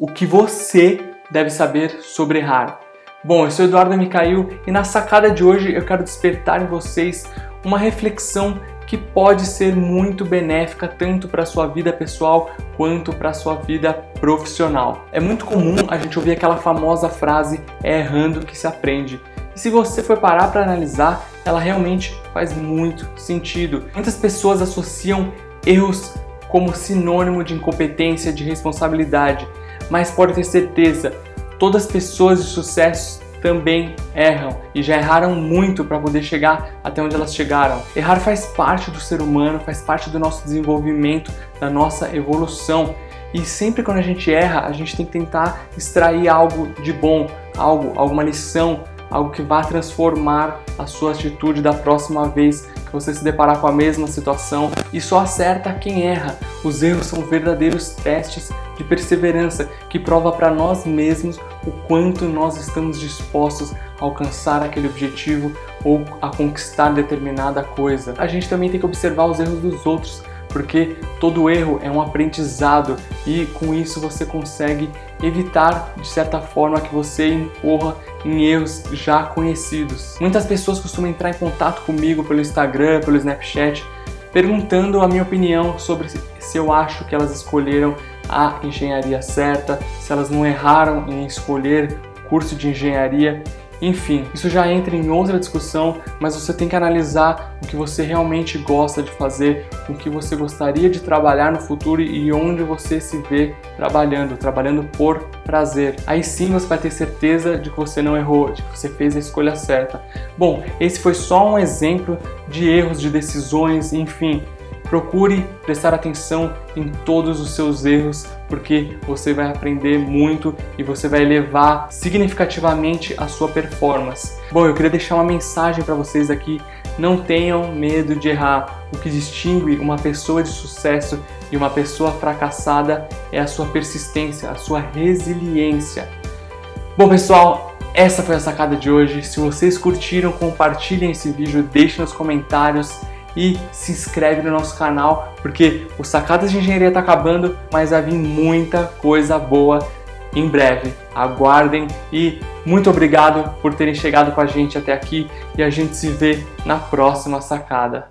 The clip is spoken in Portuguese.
o que você deve saber sobre errar. Bom, eu sou Eduardo Micail e na sacada de hoje eu quero despertar em vocês uma reflexão que pode ser muito benéfica tanto para a sua vida pessoal quanto para a sua vida profissional. É muito comum a gente ouvir aquela famosa frase é errando que se aprende. E se você for parar para analisar, ela realmente faz muito sentido. Muitas pessoas associam erros como sinônimo de incompetência, de responsabilidade, mas pode ter certeza, todas as pessoas de sucesso também erram e já erraram muito para poder chegar até onde elas chegaram. Errar faz parte do ser humano, faz parte do nosso desenvolvimento, da nossa evolução. E sempre quando a gente erra, a gente tem que tentar extrair algo de bom, algo, alguma lição, algo que vá transformar a sua atitude da próxima vez que você se deparar com a mesma situação. E só acerta quem erra. Os erros são verdadeiros testes de perseverança que prova para nós mesmos o quanto nós estamos dispostos a alcançar aquele objetivo ou a conquistar determinada coisa. A gente também tem que observar os erros dos outros porque todo erro é um aprendizado e com isso você consegue evitar de certa forma que você incorra em erros já conhecidos. Muitas pessoas costumam entrar em contato comigo pelo Instagram, pelo Snapchat, perguntando a minha opinião sobre se eu acho que elas escolheram a engenharia certa, se elas não erraram em escolher curso de engenharia. Enfim, isso já entra em outra discussão, mas você tem que analisar o que você realmente gosta de fazer, o que você gostaria de trabalhar no futuro e onde você se vê trabalhando, trabalhando por prazer. Aí sim você vai ter certeza de que você não errou, de que você fez a escolha certa. Bom, esse foi só um exemplo de erros de decisões, enfim. Procure prestar atenção em todos os seus erros, porque você vai aprender muito e você vai elevar significativamente a sua performance. Bom, eu queria deixar uma mensagem para vocês aqui. Não tenham medo de errar. O que distingue uma pessoa de sucesso e uma pessoa fracassada é a sua persistência, a sua resiliência. Bom, pessoal, essa foi a sacada de hoje. Se vocês curtiram, compartilhem esse vídeo, deixem nos comentários e se inscreve no nosso canal, porque o Sacadas de Engenharia está acabando, mas vai vir muita coisa boa em breve. Aguardem e muito obrigado por terem chegado com a gente até aqui e a gente se vê na próxima sacada.